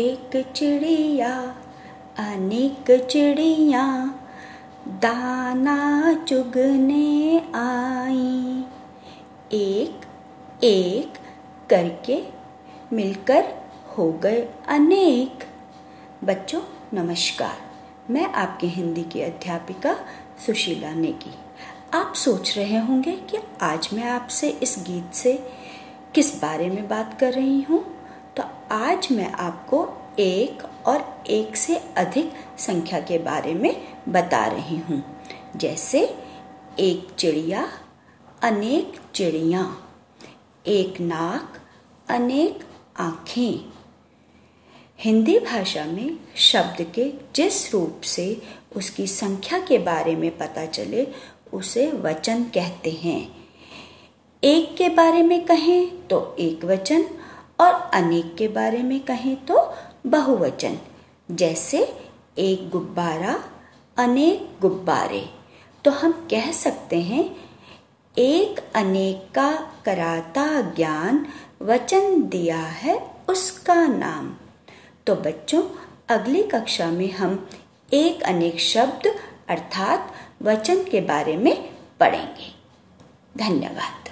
एक चिड़िया, अनेक चिड़िया, दाना चुगने आई। एक एक करके मिलकर हो गए अनेक। बच्चों, नमस्कार। मैं आपके हिंदी की अध्यापिका सुशीला नेगी। आप सोच रहे होंगे कि आज मैं आपसे इस गीत से किस बारे में बात कर रही हूँ? आज मैं आपको एक और एक से अधिक संख्या के बारे में बता रही हूँ। जैसे, एक चिड़िया, अनेक चिड़िया, एक नाक, अनेक आँखें। हिंदी भाषा में शब्द के जिस रूप से उसकी संख्या के बारे में पता चले, उसे वचन कहते हैं। एक के बारे में कहें तो एक वचन और अनेक के बारे में कहें तो बहुवचन। जैसे, एक गुब्बारा, अनेक गुब्बारे। तो हम कह सकते हैं, एक अनेक का कराता ज्ञान वचन दिया है उसका नाम। तो बच्चों, अगली कक्षा में हम एक अनेक शब्द अर्थात वचन के बारे में पढ़ेंगे। धन्यवाद।